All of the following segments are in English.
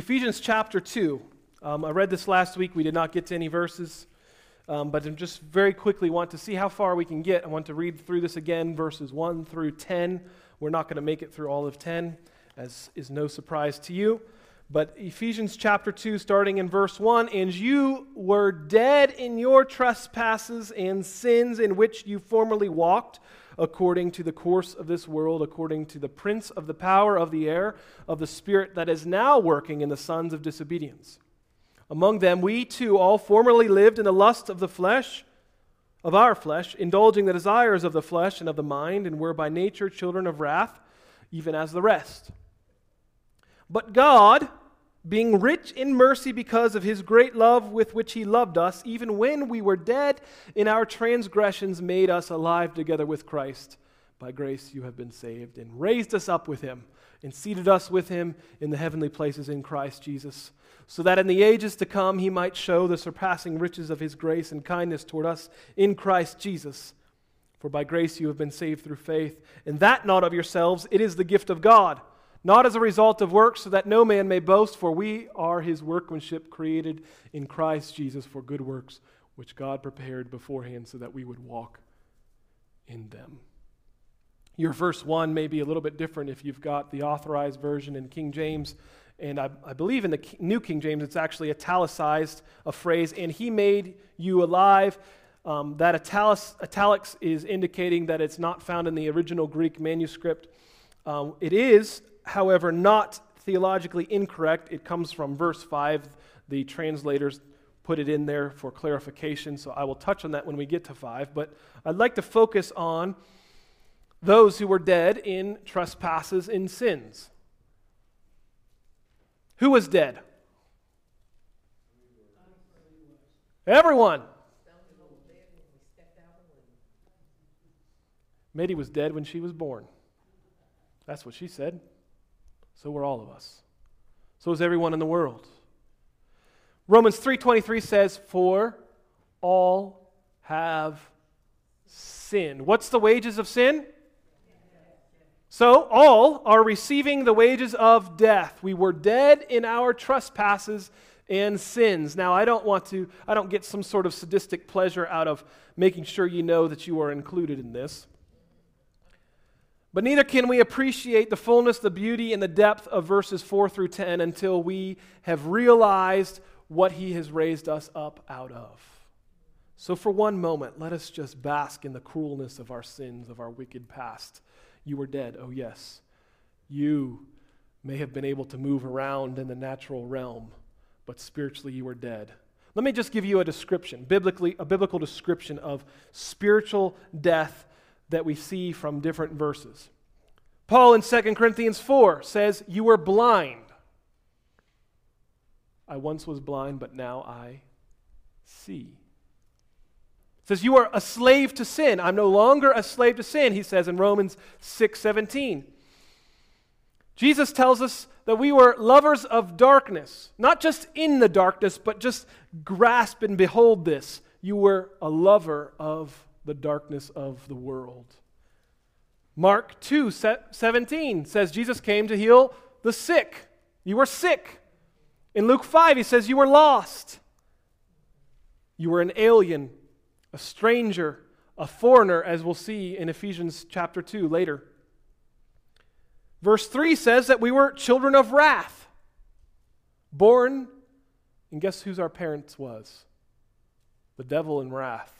Ephesians chapter 2. Um, I read this last week. We did not get to any verses, um, but I just very quickly want to see how far we can get. I want to read through this again, verses 1 through 10. We're not going to make it through all of 10, as is no surprise to you. But Ephesians chapter 2, starting in verse 1 And you were dead in your trespasses and sins in which you formerly walked according to the course of this world, according to the prince of the power of the air, of the spirit that is now working in the sons of disobedience. Among them, we too all formerly lived in the lust of the flesh, of our flesh, indulging the desires of the flesh and of the mind, and were by nature children of wrath, even as the rest. But God, being rich in mercy because of his great love with which he loved us, even when we were dead in our transgressions, made us alive together with Christ. By grace you have been saved, and raised us up with him, and seated us with him in the heavenly places in Christ Jesus, so that in the ages to come he might show the surpassing riches of his grace and kindness toward us in Christ Jesus. For by grace you have been saved through faith, and that not of yourselves, it is the gift of God not as a result of works, so that no man may boast, for we are his workmanship created in Christ Jesus for good works, which God prepared beforehand so that we would walk in them. Your verse 1 may be a little bit different if you've got the authorized version in King James. And I, I believe in the New King James, it's actually italicized a phrase, and he made you alive. Um, that italics, italics is indicating that it's not found in the original Greek manuscript. Um, it is however, not theologically incorrect. It comes from verse 5. The translators put it in there for clarification, so I will touch on that when we get to 5. But I'd like to focus on those who were dead in trespasses and sins. Who was dead? Everyone. Mady was dead when she was born. That's what she said. So were all of us. So is everyone in the world. Romans 3:23 says, "For all have sinned." What's the wages of sin? So all are receiving the wages of death. We were dead in our trespasses and sins. Now, I don't want to, I don't get some sort of sadistic pleasure out of making sure you know that you are included in this. But neither can we appreciate the fullness, the beauty, and the depth of verses 4 through 10 until we have realized what he has raised us up out of. So, for one moment, let us just bask in the cruelness of our sins, of our wicked past. You were dead, oh yes. You may have been able to move around in the natural realm, but spiritually you were dead. Let me just give you a description, biblically, a biblical description of spiritual death that we see from different verses. Paul in 2 Corinthians 4 says, You were blind. I once was blind, but now I see. It says, You are a slave to sin. I'm no longer a slave to sin, he says in Romans 6 17. Jesus tells us that we were lovers of darkness, not just in the darkness, but just grasp and behold this. You were a lover of the darkness of the world. Mark 2 17 says Jesus came to heal the sick. You were sick. In Luke 5, he says you were lost. You were an alien, a stranger, a foreigner, as we'll see in Ephesians chapter 2 later. Verse 3 says that we were children of wrath, born, and guess whose our parents was? The devil in wrath.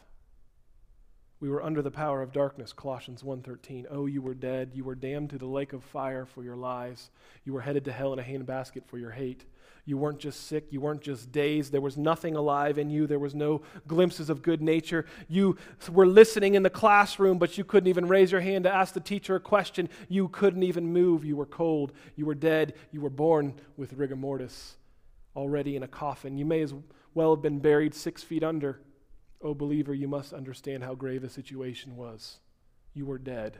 We were under the power of darkness, Colossians 1:13. Oh, you were dead, you were damned to the lake of fire for your lies. You were headed to hell in a handbasket for your hate. You weren't just sick, you weren't just dazed. There was nothing alive in you. There was no glimpses of good nature. You were listening in the classroom, but you couldn't even raise your hand to ask the teacher a question. You couldn't even move. You were cold. You were dead. You were born with rigor mortis, already in a coffin. You may as well have been buried six feet under. Oh, believer, you must understand how grave the situation was. You were dead,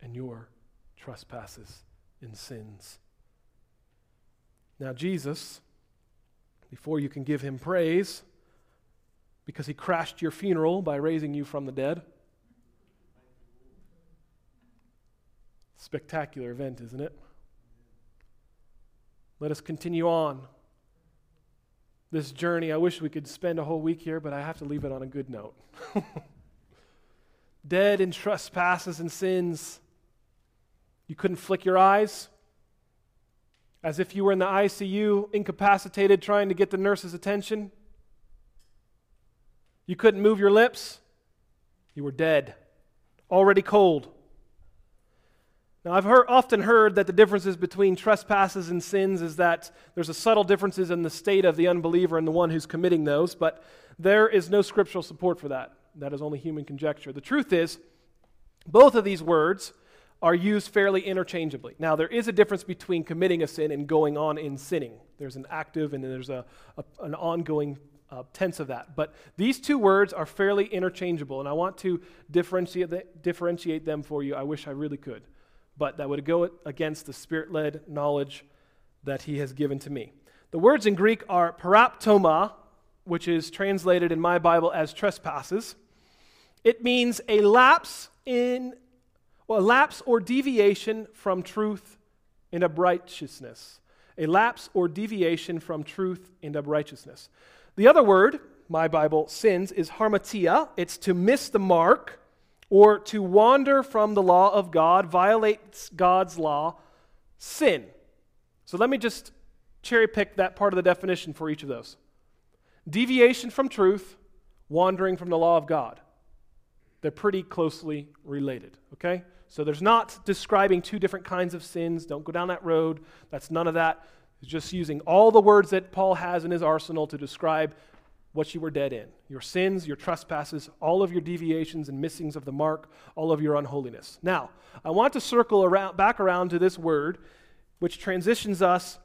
and your trespasses and sins. Now, Jesus, before you can give him praise, because he crashed your funeral by raising you from the dead. Spectacular event, isn't it? Let us continue on this journey. I wish we could spend a whole week here, but I have to leave it on a good note. Dead in trespasses and sins. You couldn't flick your eyes as if you were in the ICU, incapacitated, trying to get the nurse's attention. You couldn't move your lips. You were dead, already cold. Now, I've heard, often heard that the differences between trespasses and sins is that there's a subtle differences in the state of the unbeliever and the one who's committing those, but there is no scriptural support for that. That is only human conjecture. The truth is, both of these words are used fairly interchangeably. Now, there is a difference between committing a sin and going on in sinning. There's an active and there's a, a an ongoing uh, tense of that. But these two words are fairly interchangeable, and I want to differentiate, differentiate them for you. I wish I really could but that would go against the spirit led knowledge that he has given to me. The words in Greek are paraptoma, which is translated in my Bible as trespasses. It means a lapse in well, a lapse or deviation from truth and righteousness. A lapse or deviation from truth and righteousness. The other word, my Bible, sins, is harmatia. It's to miss the mark or to wander from the law of God, violates God's law, sin. So let me just cherry pick that part of the definition for each of those deviation from truth, wandering from the law of God. They're pretty closely related, okay? So there's not describing two different kinds of sins. Don't go down that road. That's none of that. It's just using all the words that Paul has in his arsenal to describe what you were dead in your sins, your trespasses, all of your deviations and missings of the mark, all of your unholiness. Now, I want to circle around, back around to this word, which transitions us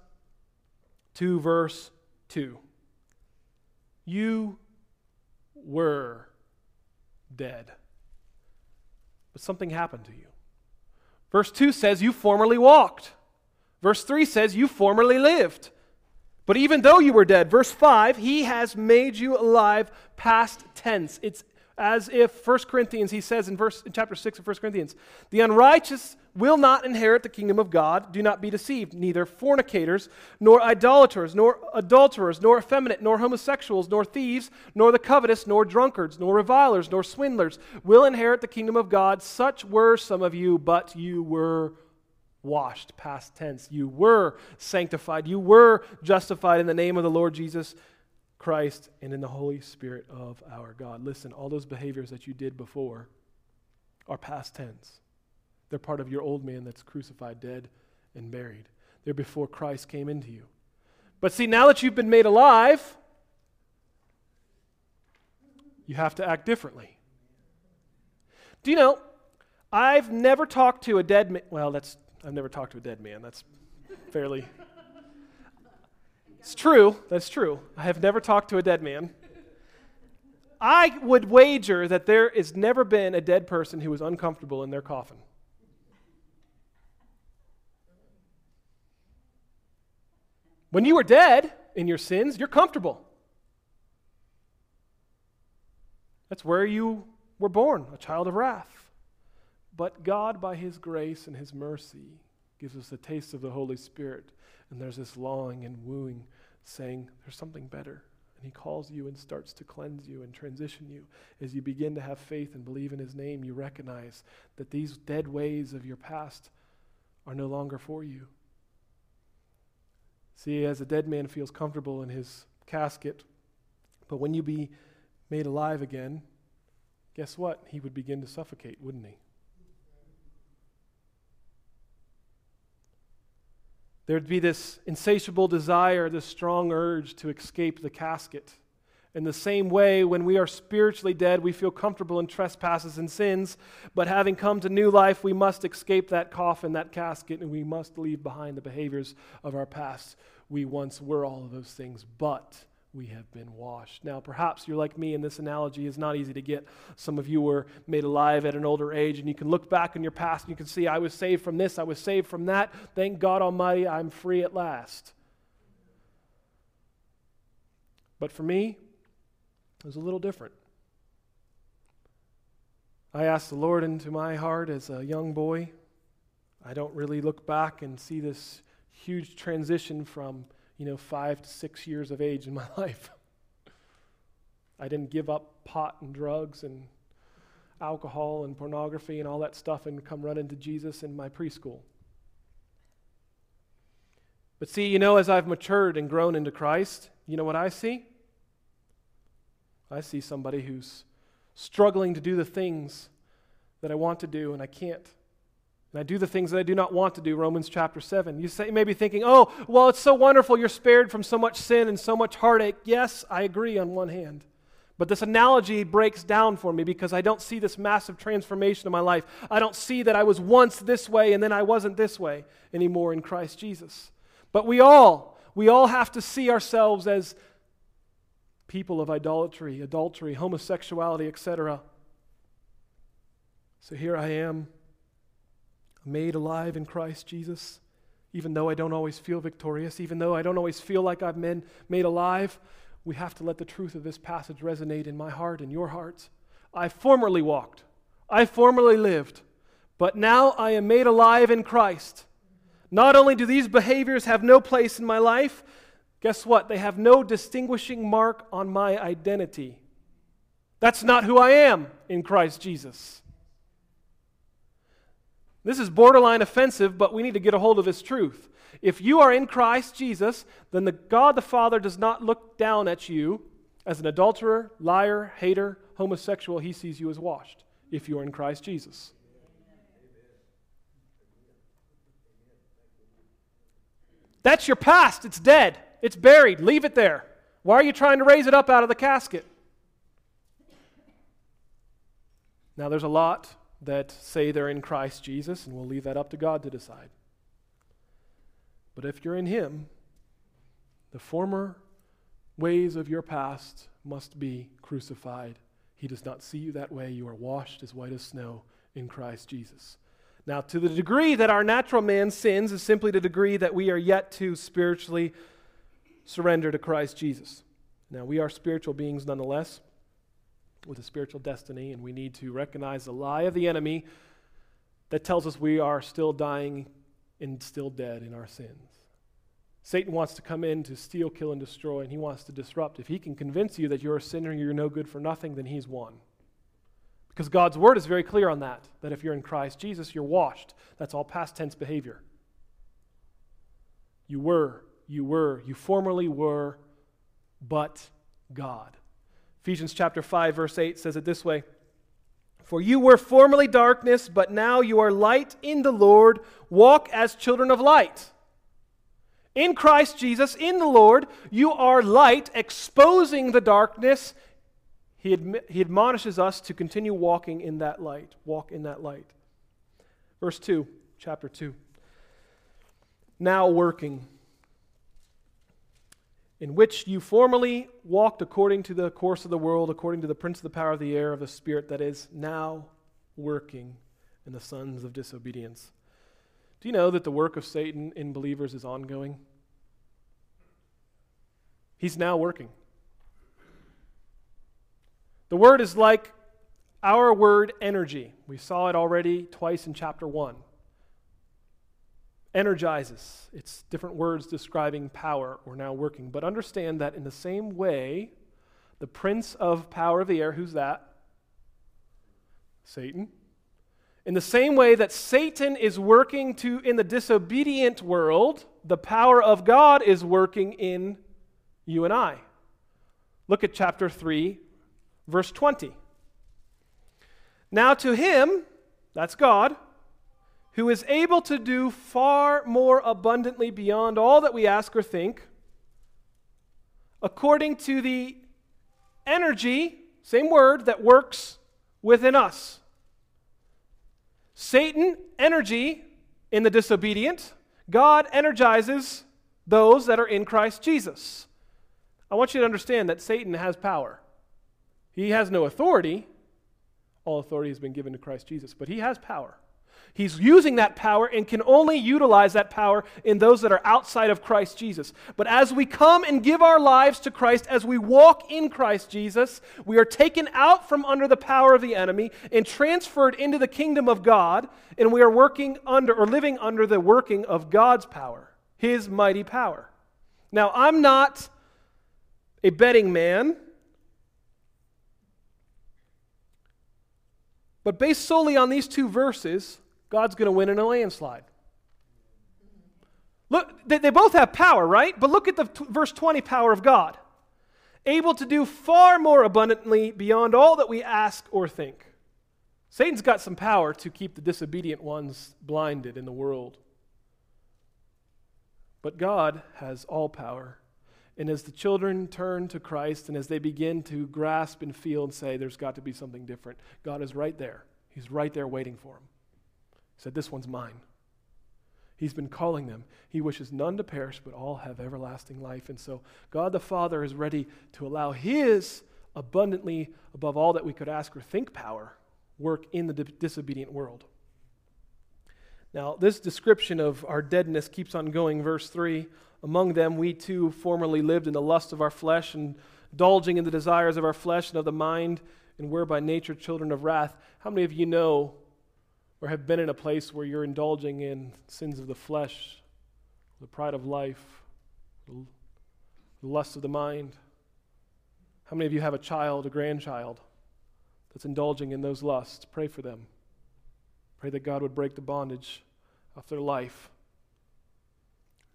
to verse 2. You were dead, but something happened to you. Verse 2 says, You formerly walked. Verse 3 says, You formerly lived. But even though you were dead, verse 5, he has made you alive past tense. It's as if 1 Corinthians, he says in verse in chapter 6 of 1 Corinthians, the unrighteous will not inherit the kingdom of God. Do not be deceived. Neither fornicators, nor idolaters, nor adulterers, nor effeminate, nor homosexuals, nor thieves, nor the covetous, nor drunkards, nor revilers, nor swindlers will inherit the kingdom of God. Such were some of you, but you were washed, past tense. You were sanctified. You were justified in the name of the Lord Jesus Christ and in the Holy Spirit of our God. Listen, all those behaviors that you did before are past tense. They're part of your old man that's crucified, dead, and buried. They're before Christ came into you. But see, now that you've been made alive, you have to act differently. Do you know, I've never talked to a dead man. Well, that's I've never talked to a dead man. That's fairly. It's true. That's true. I have never talked to a dead man. I would wager that there has never been a dead person who was uncomfortable in their coffin. When you are dead in your sins, you're comfortable. That's where you were born, a child of wrath. But God, by His grace and His mercy, gives us a taste of the Holy Spirit. And there's this longing and wooing saying, There's something better. And He calls you and starts to cleanse you and transition you. As you begin to have faith and believe in His name, you recognize that these dead ways of your past are no longer for you. See, as a dead man feels comfortable in his casket, but when you be made alive again, guess what? He would begin to suffocate, wouldn't he? There'd be this insatiable desire, this strong urge to escape the casket. In the same way, when we are spiritually dead, we feel comfortable in trespasses and sins, but having come to new life, we must escape that coffin, that casket, and we must leave behind the behaviors of our past. We once were all of those things, but we have been washed. Now, perhaps you're like me, and this analogy is not easy to get. Some of you were made alive at an older age, and you can look back in your past and you can see, I was saved from this, I was saved from that. Thank God Almighty, I'm free at last. But for me, it was a little different. I asked the Lord into my heart as a young boy. I don't really look back and see this huge transition from, you know, five to six years of age in my life. I didn't give up pot and drugs and alcohol and pornography and all that stuff and come running to Jesus in my preschool. But see, you know, as I've matured and grown into Christ, you know what I see? I see somebody who's struggling to do the things that I want to do and I can't. And I do the things that I do not want to do, Romans chapter 7. You, say, you may be thinking, oh, well, it's so wonderful you're spared from so much sin and so much heartache. Yes, I agree on one hand. But this analogy breaks down for me because I don't see this massive transformation of my life. I don't see that I was once this way and then I wasn't this way anymore in Christ Jesus. But we all, we all have to see ourselves as people of idolatry, adultery, homosexuality, etc. So here I am made alive in Christ Jesus, even though I don't always feel victorious, even though I don't always feel like I've been made alive, we have to let the truth of this passage resonate in my heart and your hearts. I formerly walked, I formerly lived, but now I am made alive in Christ. Not only do these behaviors have no place in my life, guess what? They have no distinguishing mark on my identity. That's not who I am in Christ Jesus. This is borderline offensive, but we need to get a hold of this truth. If you are in Christ Jesus, then the God the Father does not look down at you as an adulterer, liar, hater, homosexual. He sees you as washed if you are in Christ Jesus. That's your past. It's dead. It's buried. Leave it there. Why are you trying to raise it up out of the casket? Now, there's a lot that say they're in Christ Jesus, and we'll leave that up to God to decide. But if you're in Him, the former ways of your past must be crucified. He does not see you that way. You are washed as white as snow in Christ Jesus. Now, to the degree that our natural man sins is simply the degree that we are yet to spiritually surrender to Christ Jesus. Now, we are spiritual beings nonetheless with a spiritual destiny, and we need to recognize the lie of the enemy that tells us we are still dying and still dead in our sins. Satan wants to come in to steal, kill, and destroy, and he wants to disrupt. If he can convince you that you're a sinner and you're no good for nothing, then he's won. Because God's word is very clear on that, that if you're in Christ Jesus, you're washed. That's all past tense behavior. You were, you were, you formerly were, but God. Ephesians chapter 5, verse 8 says it this way for you were formerly darkness, but now you are light in the Lord. Walk as children of light. In Christ Jesus, in the Lord, you are light, exposing the darkness. He, admi- he admonishes us to continue walking in that light. Walk in that light. Verse 2, chapter 2. Now working in which you formerly walked according to the course of the world, according to the prince of the power of the air, of the spirit that is now working in the sons of disobedience. Do you know that the work of Satan in believers is ongoing? He's now working. The word is like our word energy. We saw it already twice in chapter 1 energizes. It's different words describing power or now working. But understand that in the same way, the prince of power of the air, who's that? Satan. In the same way that Satan is working to in the disobedient world, the power of God is working in you and I. Look at chapter 3, verse 20. Now to him, that's God, who is able to do far more abundantly beyond all that we ask or think, according to the energy, same word, that works within us. Satan, energy in the disobedient. God energizes those that are in Christ Jesus. I want you to understand that Satan has power. He has no authority. All authority has been given to Christ Jesus, but he has power. He's using that power and can only utilize that power in those that are outside of Christ Jesus. But as we come and give our lives to Christ, as we walk in Christ Jesus, we are taken out from under the power of the enemy and transferred into the kingdom of God, and we are working under or living under the working of God's power his mighty power. Now, I'm not a betting man, but based solely on these two verses, God's going to win in a landslide. Look, they, they both have power, right? But look at the t- verse 20 power of God. Able to do far more abundantly beyond all that we ask or think. Satan's got some power to keep the disobedient ones blinded in the world. But God has all power. And as the children turn to Christ and as they begin to grasp and feel and say, there's got to be something different, God is right there. He's right there waiting for them. Said, This one's mine. He's been calling them. He wishes none to perish, but all have everlasting life. And so God the Father is ready to allow His abundantly above all that we could ask or think power work in the disobedient world. Now, this description of our deadness keeps on going. Verse 3 Among them, we too formerly lived in the lust of our flesh, and indulging in the desires of our flesh and of the mind, and were by nature children of wrath. How many of you know or have been in a place where you're indulging in sins of the flesh, the pride of life, the lust of the mind? How many of you have a child, a grandchild, that's indulging in those lusts? Pray for them. Pray that God would break the bondage of their life.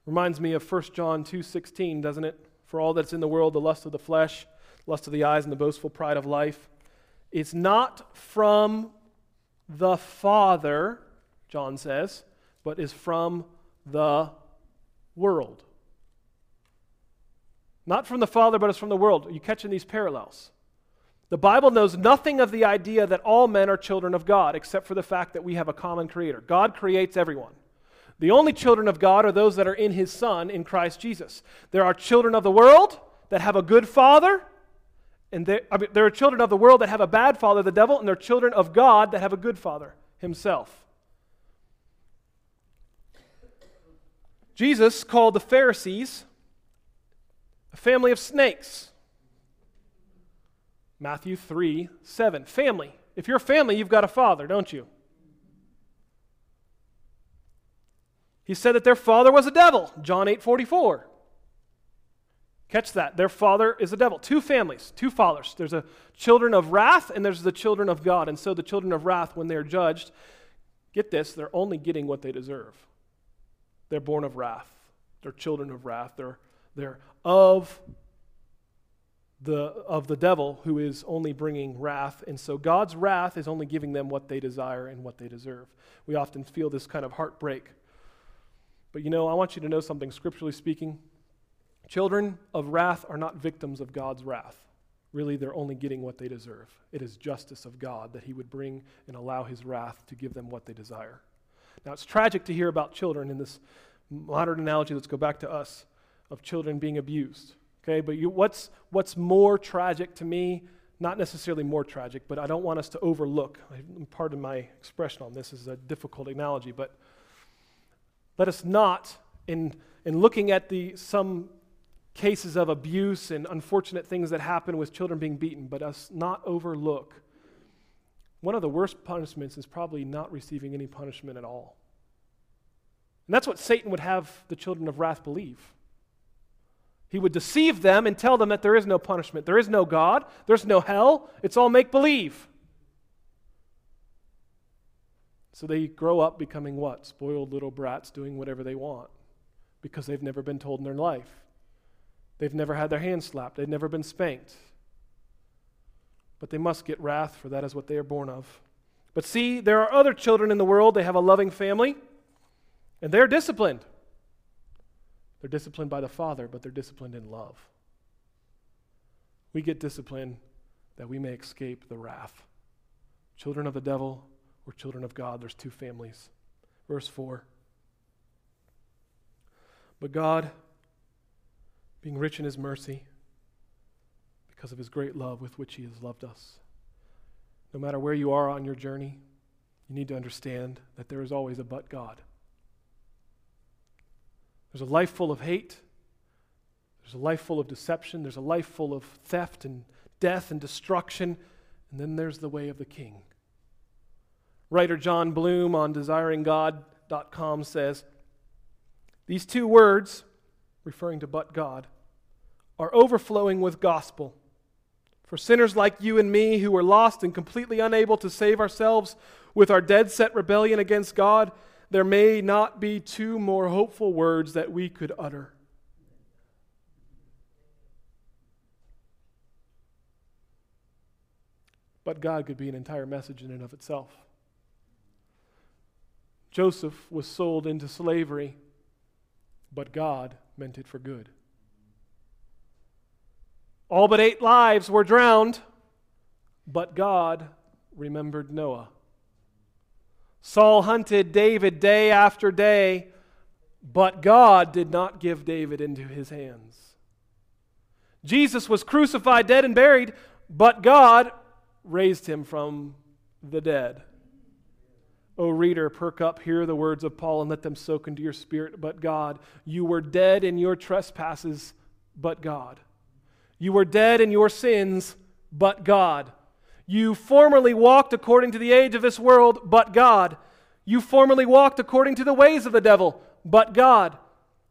Reminds me of 1 John 2:16, doesn't it? For all that's in the world, the lust of the flesh, lust of the eyes, and the boastful pride of life, it's not from the Father, John says, but is from the world. Not from the Father, but is from the world. Are you catching these parallels? The Bible knows nothing of the idea that all men are children of God, except for the fact that we have a common creator. God creates everyone. The only children of God are those that are in his Son, in Christ Jesus. There are children of the world that have a good father, and there, I mean, there are children of the world that have a bad father, the devil, and there are children of God that have a good father, himself. Jesus called the Pharisees a family of snakes. Matthew 3 7. Family. If you're a family, you've got a father, don't you? He said that their father was a devil. John 8 44. Catch that. Their father is a devil. Two families, two fathers. There's a children of wrath and there's the children of God. And so the children of wrath, when they're judged, get this, they're only getting what they deserve. They're born of wrath. They're children of wrath. They're, they're of the, of the devil who is only bringing wrath. And so God's wrath is only giving them what they desire and what they deserve. We often feel this kind of heartbreak. But you know, I want you to know something, scripturally speaking. Children of wrath are not victims of God's wrath. Really, they're only getting what they deserve. It is justice of God that He would bring and allow His wrath to give them what they desire. Now, it's tragic to hear about children in this modern analogy. Let's go back to us of children being abused. Okay, but you, what's, what's more tragic to me? Not necessarily more tragic, but I don't want us to overlook. Pardon my expression on this, this is a difficult analogy, but let us not, in, in looking at the, some cases of abuse and unfortunate things that happen with children being beaten, but us not overlook. One of the worst punishments is probably not receiving any punishment at all. And that's what Satan would have the children of wrath believe. He would deceive them and tell them that there is no punishment, there is no God, there's no hell, it's all make believe. So they grow up becoming what? Spoiled little brats doing whatever they want because they've never been told in their life. They've never had their hands slapped, they've never been spanked. But they must get wrath, for that is what they are born of. But see, there are other children in the world, they have a loving family, and they're disciplined. They're disciplined by the Father, but they're disciplined in love. We get discipline that we may escape the wrath. Children of the devil or children of God, there's two families. Verse 4. But God, being rich in his mercy, because of his great love with which he has loved us. No matter where you are on your journey, you need to understand that there is always a but God. There's a life full of hate. There's a life full of deception. There's a life full of theft and death and destruction. And then there's the way of the king. Writer John Bloom on desiringgod.com says, These two words, referring to but God, are overflowing with gospel. For sinners like you and me who are lost and completely unable to save ourselves with our dead set rebellion against God, there may not be two more hopeful words that we could utter. But God could be an entire message in and of itself. Joseph was sold into slavery, but God meant it for good. All but eight lives were drowned, but God remembered Noah. Saul hunted David day after day, but God did not give David into his hands. Jesus was crucified, dead, and buried, but God raised him from the dead. O reader, perk up, hear the words of Paul, and let them soak into your spirit. But God, you were dead in your trespasses, but God. You were dead in your sins, but God. You formerly walked according to the age of this world, but God. You formerly walked according to the ways of the devil, but God.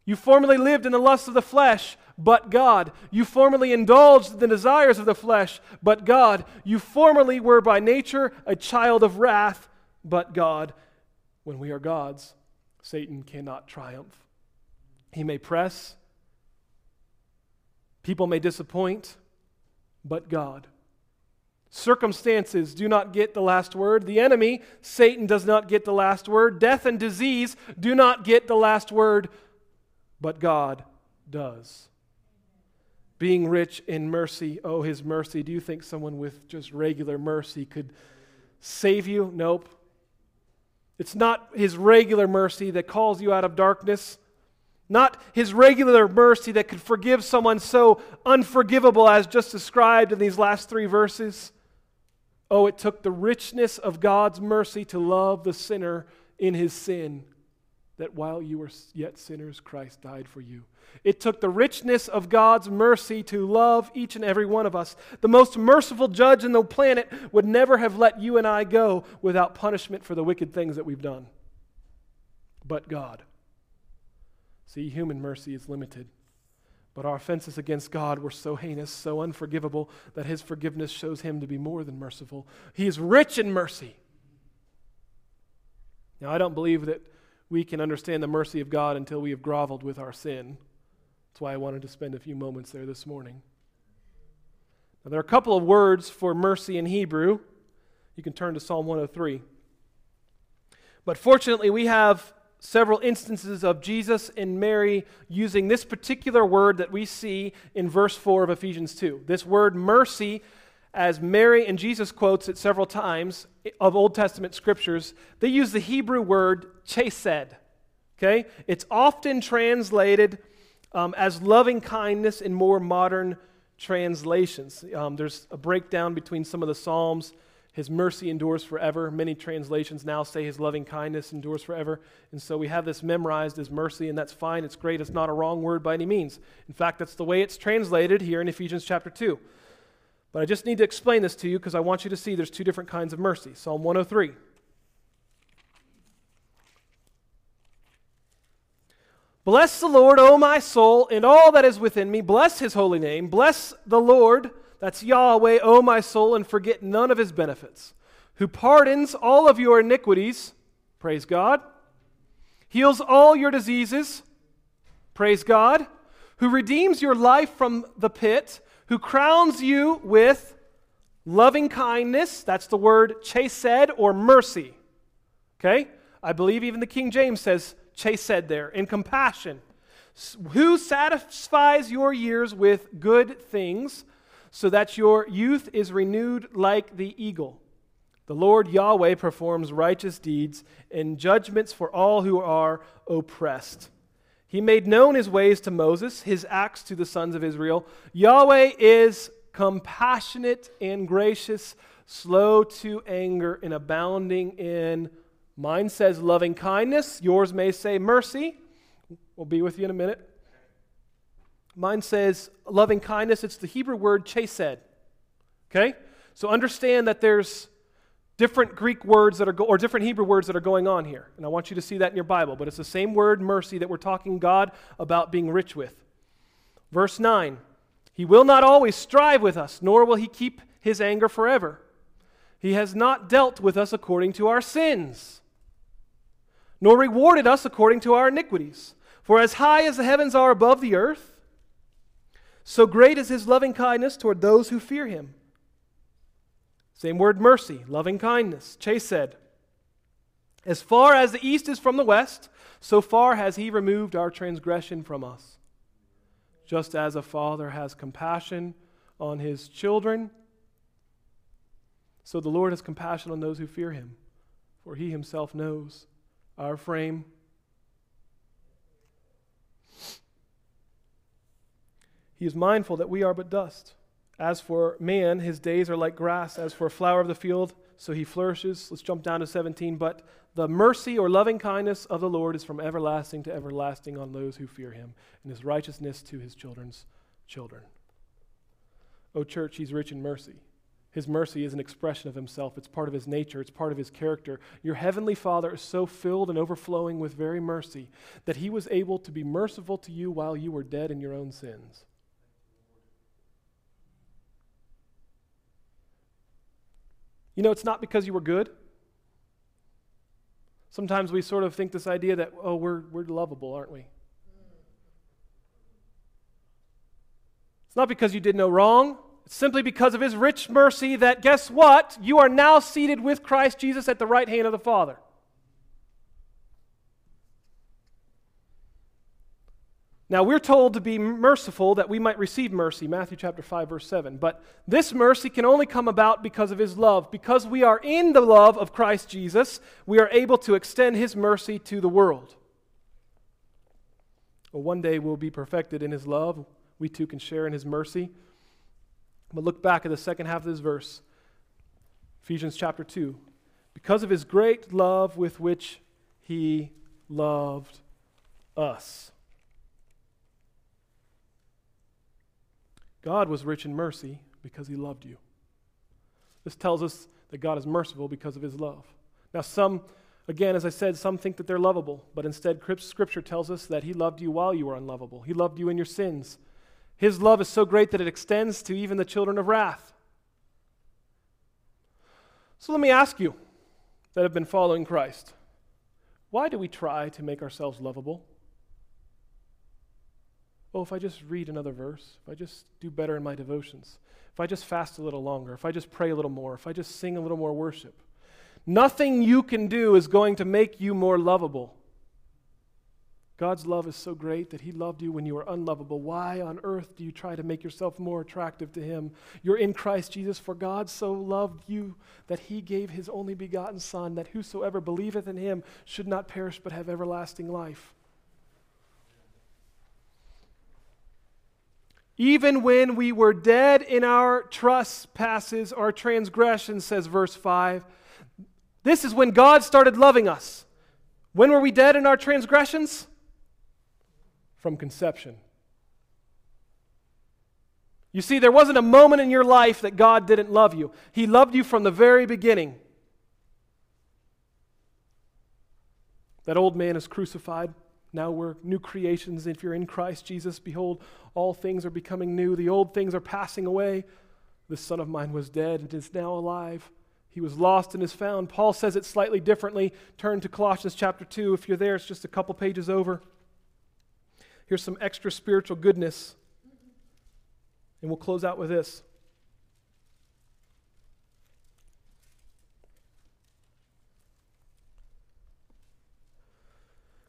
You formerly lived in the lusts of the flesh, but God. You formerly indulged the desires of the flesh, but God. You formerly were by nature a child of wrath, but God. When we are God's, Satan cannot triumph. He may press, people may disappoint, but God. Circumstances do not get the last word. The enemy, Satan, does not get the last word. Death and disease do not get the last word, but God does being rich in mercy. Oh, his mercy. Do you think someone with just regular mercy could save you? Nope. It's not his regular mercy that calls you out of darkness, not his regular mercy that could forgive someone so unforgivable as just described in these last three verses. Oh, it took the richness of God's mercy to love the sinner in his sin, that while you were yet sinners, Christ died for you. It took the richness of God's mercy to love each and every one of us. The most merciful judge in the planet would never have let you and I go without punishment for the wicked things that we've done. But God. See, human mercy is limited. But our offenses against God were so heinous, so unforgivable, that his forgiveness shows him to be more than merciful. He is rich in mercy. Now, I don't believe that we can understand the mercy of God until we have groveled with our sin. That's why I wanted to spend a few moments there this morning. Now, there are a couple of words for mercy in Hebrew. You can turn to Psalm 103. But fortunately, we have several instances of Jesus and Mary using this particular word that we see in verse 4 of Ephesians 2. This word mercy, as Mary and Jesus quotes it several times of Old Testament scriptures, they use the Hebrew word chesed. Okay? It's often translated um, as loving kindness in more modern translations. Um, there's a breakdown between some of the Psalms. His mercy endures forever. Many translations now say his loving kindness endures forever. And so we have this memorized as mercy, and that's fine. It's great. It's not a wrong word by any means. In fact, that's the way it's translated here in Ephesians chapter 2. But I just need to explain this to you because I want you to see there's two different kinds of mercy. Psalm 103. Bless the Lord, O my soul, and all that is within me. Bless his holy name. Bless the Lord, that's Yahweh, O my soul, and forget none of his benefits. Who pardons all of your iniquities, praise God. Heals all your diseases, praise God. Who redeems your life from the pit, who crowns you with loving kindness, that's the word chesed or mercy. Okay? I believe even the King James says chesed there, in compassion. Who satisfies your years with good things so that your youth is renewed like the eagle? The Lord Yahweh performs righteous deeds and judgments for all who are oppressed. He made known his ways to Moses, his acts to the sons of Israel. Yahweh is compassionate and gracious, slow to anger, and abounding in Mine says loving kindness. Yours may say mercy. We'll be with you in a minute. Mine says loving kindness. It's the Hebrew word chesed. Okay? So understand that there's different Greek words that are, go- or different Hebrew words that are going on here. And I want you to see that in your Bible. But it's the same word, mercy, that we're talking God about being rich with. Verse 9 He will not always strive with us, nor will he keep his anger forever. He has not dealt with us according to our sins, nor rewarded us according to our iniquities. For as high as the heavens are above the earth, so great is his loving kindness toward those who fear him. Same word, mercy, loving kindness. Chesed, As far as the east is from the west, so far has he removed our transgression from us. Just as a father has compassion on his children, so the Lord has compassion on those who fear him, for he himself knows our frame. He is mindful that we are but dust. As for man, his days are like grass. As for a flower of the field, so he flourishes. Let's jump down to 17. But the mercy or loving kindness of the Lord is from everlasting to everlasting on those who fear him, and his righteousness to his children's children. O church, he's rich in mercy. His mercy is an expression of himself. It's part of his nature. It's part of his character. Your heavenly Father is so filled and overflowing with very mercy that he was able to be merciful to you while you were dead in your own sins. You know, it's not because you were good. Sometimes we sort of think this idea that, oh, we're, we're lovable, aren't we? It's not because you did no wrong. It's simply because of his rich mercy that, guess what? You are now seated with Christ Jesus at the right hand of the Father. Now, we're told to be merciful that we might receive mercy, Matthew chapter 5 verse 7. But this mercy can only come about because of his love. Because we are in the love of Christ Jesus, we are able to extend his mercy to the world. Well, one day we'll be perfected in his love. We too can share in his mercy. But look back at the second half of this verse, Ephesians chapter 2. Because of his great love with which he loved us. God was rich in mercy because he loved you. This tells us that God is merciful because of his love. Now, some, again, as I said, some think that they're lovable, but instead, Scripture tells us that he loved you while you were unlovable. He loved you in your sins. His love is so great that it extends to even the children of wrath. So let me ask you that have been following Christ why do we try to make ourselves lovable? Oh, if I just read another verse, if I just do better in my devotions, if I just fast a little longer, if I just pray a little more, if I just sing a little more worship, nothing you can do is going to make you more lovable. God's love is so great that He loved you when you were unlovable. Why on earth do you try to make yourself more attractive to Him? You're in Christ Jesus, for God so loved you that He gave His only begotten Son, that whosoever believeth in Him should not perish but have everlasting life. Even when we were dead in our trespasses our transgressions, says verse 5. This is when God started loving us. When were we dead in our transgressions? From conception. You see, there wasn't a moment in your life that God didn't love you. He loved you from the very beginning. That old man is crucified. Now we're new creations. If you're in Christ Jesus, behold, all things are becoming new. The old things are passing away. This son of mine was dead and is now alive. He was lost and is found. Paul says it slightly differently. Turn to Colossians chapter 2. If you're there, it's just a couple pages over. Here's some extra spiritual goodness. And we'll close out with this.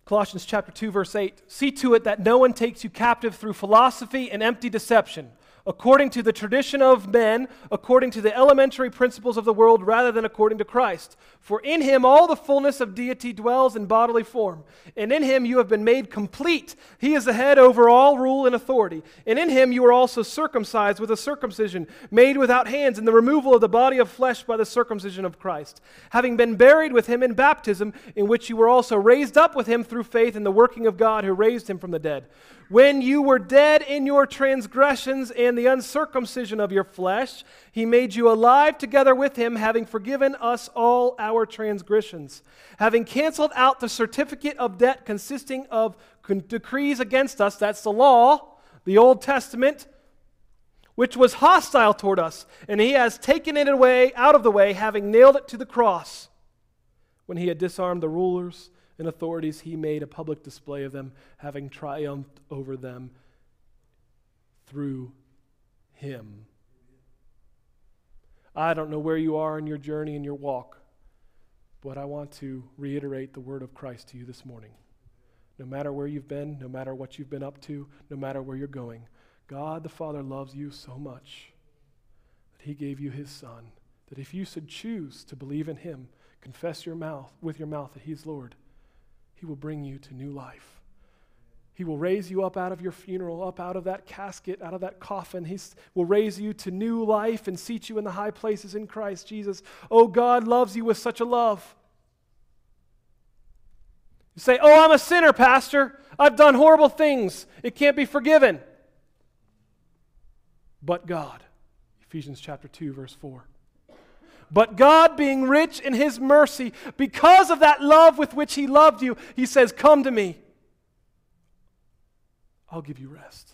Colossians chapter 2 verse 8 See to it that no one takes you captive through philosophy and empty deception according to the tradition of men, according to the elementary principles of the world, rather than according to Christ. For in him all the fullness of deity dwells in bodily form, and in him you have been made complete. He is the head over all rule and authority. And in him you are also circumcised with a circumcision made without hands, in the removal of the body of flesh by the circumcision of Christ, having been buried with him in baptism, in which you were also raised up with him through faith in the working of God who raised him from the dead. When you were dead in your transgressions and the uncircumcision of your flesh, he made you alive together with him, having forgiven us all our transgressions, having canceled out the certificate of debt consisting of decrees against us, that's the law, the Old Testament, which was hostile toward us, and he has taken it away out of the way, having nailed it to the cross. When he had disarmed the rulers and authorities, he made a public display of them, having triumphed over them through him. I don't know where you are in your journey and your walk, but I want to reiterate the word of Christ to you this morning. No matter where you've been, no matter what you've been up to, no matter where you're going, God the Father loves you so much that he gave you his Son, that if you should choose to believe in him, confess your mouth with your mouth that he is Lord, he will bring you to new life. He will raise you up out of your funeral, up out of that casket, out of that coffin. He will raise you to new life and seat you in the high places in Christ Jesus. Oh, God loves you with such a love. You say, Oh, I'm a sinner, Pastor. I've done horrible things. It can't be forgiven. But God. Ephesians chapter 2, verse 4. But God, being rich in his mercy, because of that love with which he loved you, he says, Come to me. I'll give you rest.